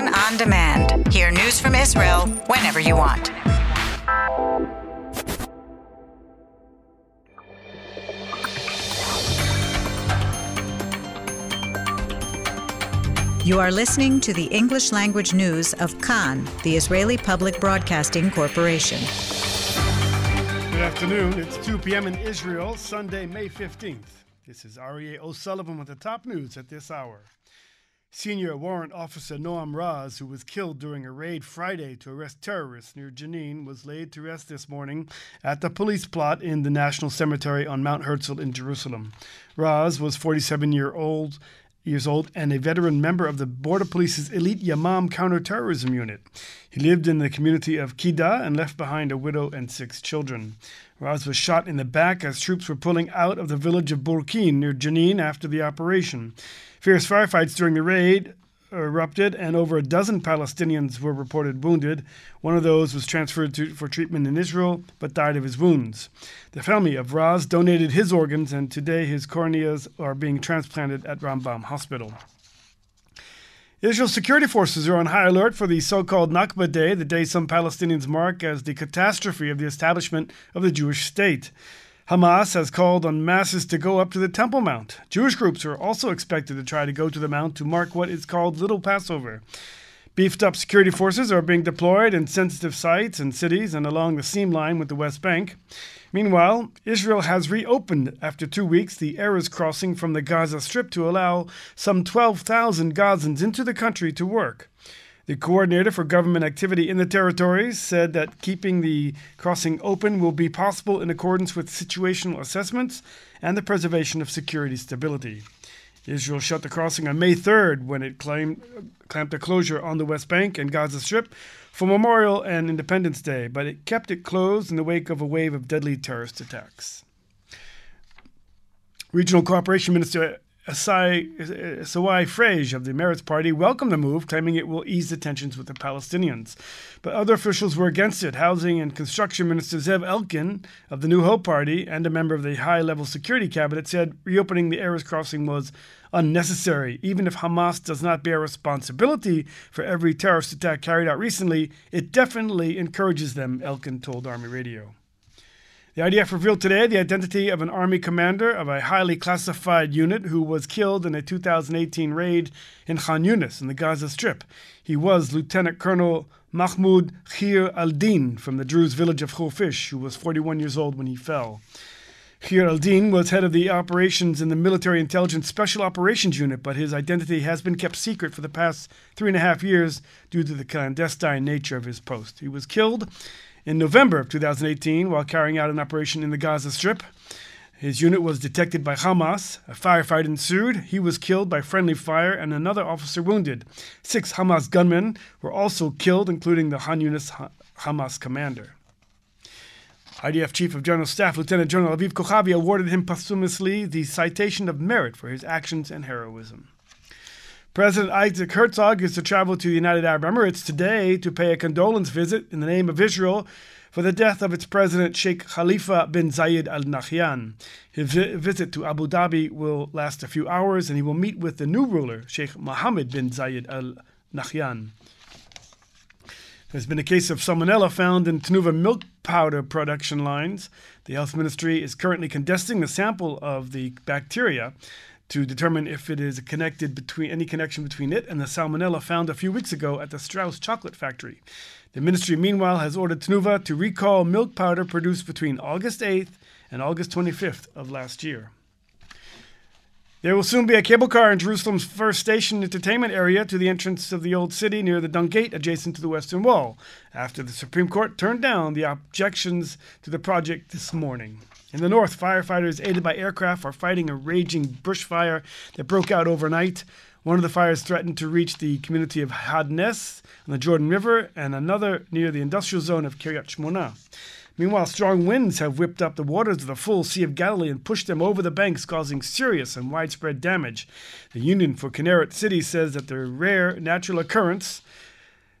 Kan on demand. Hear news from Israel whenever you want. You are listening to the English language news of Kan, the Israeli Public Broadcasting Corporation. Good afternoon. It's 2 p.m. in Israel, Sunday, May 15th. This is Aryeh O'Sullivan with the top news at this hour. Senior warrant officer Noam Raz, who was killed during a raid Friday to arrest terrorists near Jenin, was laid to rest this morning at the police plot in the National Cemetery on Mount Herzl in Jerusalem. Raz was 47 year old years old and a veteran member of the Border Police's elite Yamam counterterrorism unit. He lived in the community of Kida and left behind a widow and six children. Raz was shot in the back as troops were pulling out of the village of Burkin near Jenin after the operation. Fierce firefights during the raid erupted, and over a dozen Palestinians were reported wounded. One of those was transferred to, for treatment in Israel, but died of his wounds. The family of Raz donated his organs, and today his corneas are being transplanted at Rambam Hospital. Israel security forces are on high alert for the so called Nakba Day, the day some Palestinians mark as the catastrophe of the establishment of the Jewish state. Hamas has called on masses to go up to the Temple Mount. Jewish groups are also expected to try to go to the Mount to mark what is called Little Passover. Beefed up security forces are being deployed in sensitive sites and cities and along the seam line with the West Bank. Meanwhile, Israel has reopened after two weeks the Erez crossing from the Gaza Strip to allow some 12,000 Gazans into the country to work. The coordinator for government activity in the territories said that keeping the crossing open will be possible in accordance with situational assessments and the preservation of security stability. Israel shut the crossing on May 3rd when it claimed, clamped a closure on the West Bank and Gaza Strip for Memorial and Independence Day, but it kept it closed in the wake of a wave of deadly terrorist attacks. Regional Cooperation Minister Esawi Frej of the Meretz Party welcomed the move, claiming it will ease the tensions with the Palestinians. But other officials were against it. Housing and Construction Minister Zev Elkin of the New Hope Party and a member of the high level security cabinet said reopening the Erez crossing was unnecessary. Even if Hamas does not bear responsibility for every terrorist attack carried out recently, it definitely encourages them, Elkin told Army Radio. The IDF revealed today the identity of an Army commander of a highly classified unit who was killed in a 2018 raid in Khan Yunis in the Gaza Strip. He was Lieutenant Colonel Mahmoud Khir al Din from the Druze village of Hurfeish, who was 41 years old when he fell. Khir al Din was head of the operations in the Military Intelligence Special Operations Unit, but his identity has been kept secret for the past three and a half years due to the clandestine nature of his post. He was killed in November of 2018 while carrying out an operation in the Gaza Strip. His unit was detected by Hamas. A firefight ensued. He was killed by friendly fire and another officer wounded. Six Hamas gunmen were also killed, including the Khan Yunis Hamas commander. IDF Chief of General Staff Lieutenant General Aviv Kochavi awarded him posthumously the Citation of Merit for his actions and heroism. President Isaac Herzog is to travel to the United Arab Emirates today to pay a condolence visit in the name of Israel for the death of its president Sheikh Khalifa bin Zayed Al Nahyan. His vi- visit to Abu Dhabi will last a few hours and he will meet with the new ruler, Sheikh Mohammed bin Zayed Al Nahyan. There's been a case of salmonella found in Tnuva milk powder production lines. The health ministry is currently contesting the sample of the bacteria to determine if it is connected between any connection between it and the salmonella found a few weeks ago at the Strauss chocolate factory. The ministry, meanwhile, has ordered Tnuva to recall milk powder produced between August 8th and August 25th of last year. There will soon be a cable car in Jerusalem's first station entertainment area to the entrance of the Old City near the Dung Gate adjacent to the Western Wall, after the Supreme Court turned down the objections to the project this morning. In the north, firefighters aided by aircraft are fighting a raging bushfire that broke out overnight. One of the fires threatened to reach the community of Hadnes on the Jordan River and another near the industrial zone of Kiryat Shmona. Meanwhile, strong winds have whipped up the waters of the full Sea of Galilee and pushed them over the banks, causing serious and widespread damage. The Union for Kinneret City says that the rare natural occurrence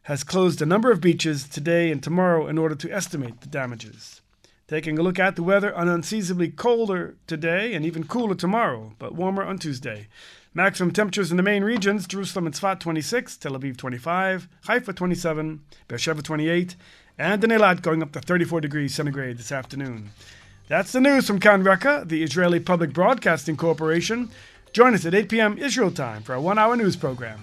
has closed a number of beaches today and tomorrow in order to estimate the damages. Taking a look at the weather, unseasonably colder today and even cooler tomorrow, but warmer on Tuesday. Maximum temperatures in the main regions Jerusalem and Tzfat 26, Tel Aviv 25, Haifa 27, Beersheba 28, and Eilat going up to 34 degrees centigrade this afternoon. That's the news from Kan Reka, the Israeli Public Broadcasting Corporation. Join us at 8 p.m. Israel time for our one hour news program.